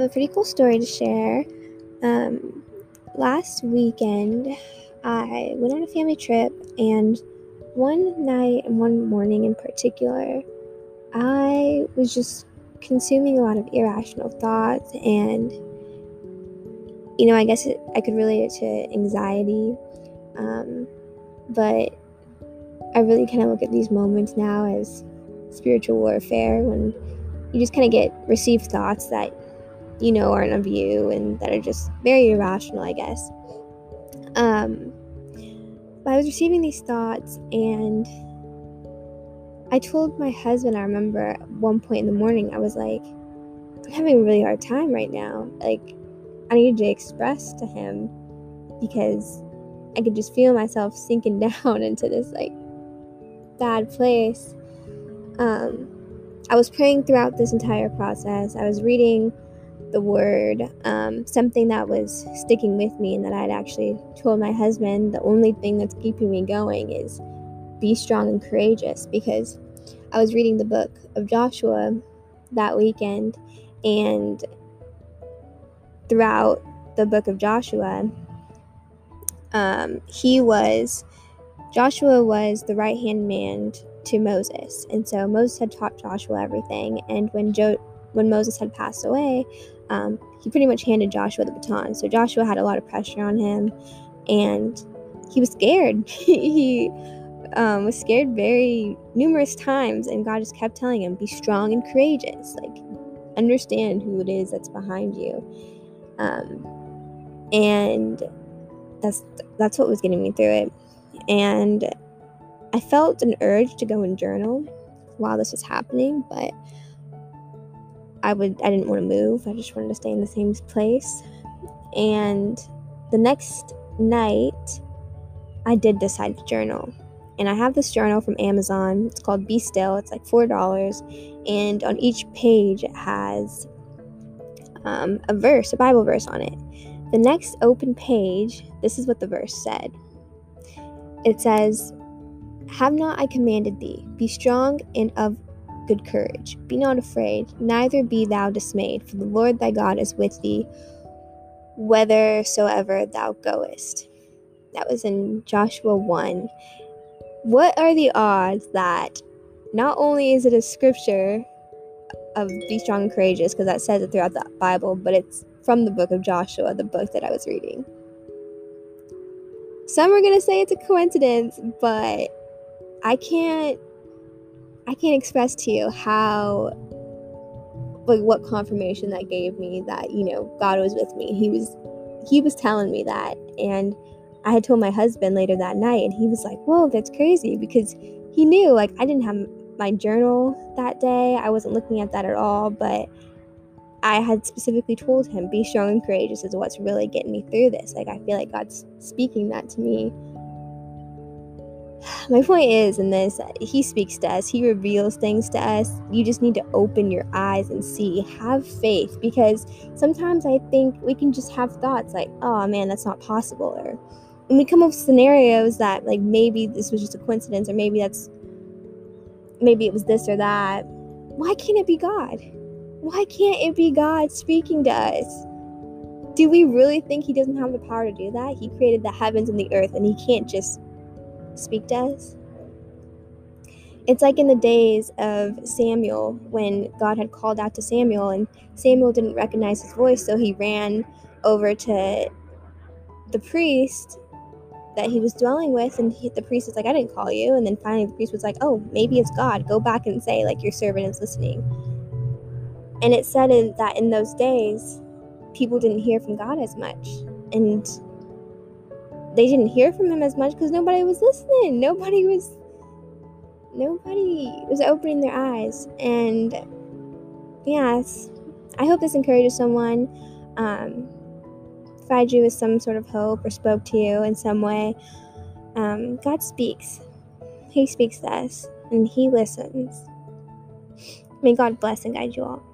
have a pretty cool story to share. Um, last weekend, I went on a family trip, and one night and one morning in particular, I was just consuming a lot of irrational thoughts, and you know, I guess it, I could relate it to anxiety, um, but I really kind of look at these moments now as spiritual warfare when you just kind of get received thoughts that you know aren't of you and that are just very irrational, I guess. Um, but I was receiving these thoughts and I told my husband, I remember at one point in the morning, I was like, I'm having a really hard time right now. Like, I needed to express to him because I could just feel myself sinking down into this like bad place. Um, I was praying throughout this entire process. I was reading the word, um, something that was sticking with me, and that I'd actually told my husband the only thing that's keeping me going is be strong and courageous because I was reading the book of Joshua that weekend, and throughout the book of Joshua, um, he was Joshua was the right hand man to Moses, and so Moses had taught Joshua everything. And when jo- when Moses had passed away, um, he pretty much handed Joshua the baton. So Joshua had a lot of pressure on him, and he was scared. he um, was scared very numerous times, and God just kept telling him, "Be strong and courageous. Like, understand who it is that's behind you." Um, and that's that's what was getting me through it. And I felt an urge to go and journal while this was happening, but I would I didn't want to move. I just wanted to stay in the same place. And the next night, I did decide to journal. And I have this journal from Amazon. It's called Be Still. It's like $4. And on each page, it has um, a verse, a Bible verse on it. The next open page, this is what the verse said it says, Have not I commanded thee? Be strong and of good courage. Be not afraid, neither be thou dismayed, for the Lord thy God is with thee whithersoever thou goest. That was in Joshua 1. What are the odds that not only is it a scripture of be strong and courageous, because that says it throughout the Bible, but it's from the book of Joshua, the book that I was reading. Some are going to say it's a coincidence, but I can't I can't express to you how like what confirmation that gave me that, you know, God was with me. He was he was telling me that and I had told my husband later that night and he was like, "Whoa, that's crazy" because he knew like I didn't have my journal that day. I wasn't looking at that at all, but I had specifically told him, be strong and courageous is what's really getting me through this. Like, I feel like God's speaking that to me. My point is in this, He speaks to us, He reveals things to us. You just need to open your eyes and see. Have faith because sometimes I think we can just have thoughts like, oh man, that's not possible. Or and we come up with scenarios that, like, maybe this was just a coincidence, or maybe that's, maybe it was this or that. Why can't it be God? Why can't it be God speaking to us? Do we really think He doesn't have the power to do that? He created the heavens and the earth and He can't just speak to us? It's like in the days of Samuel when God had called out to Samuel and Samuel didn't recognize his voice, so he ran over to the priest that he was dwelling with and he, the priest was like i didn't call you and then finally the priest was like oh maybe it's god go back and say like your servant is listening and it said in, that in those days, people didn't hear from God as much. And they didn't hear from him as much because nobody was listening. Nobody was nobody was opening their eyes. And yes, I hope this encourages someone. Um, provided you with some sort of hope or spoke to you in some way. Um, God speaks. He speaks to us and He listens. May God bless and guide you all.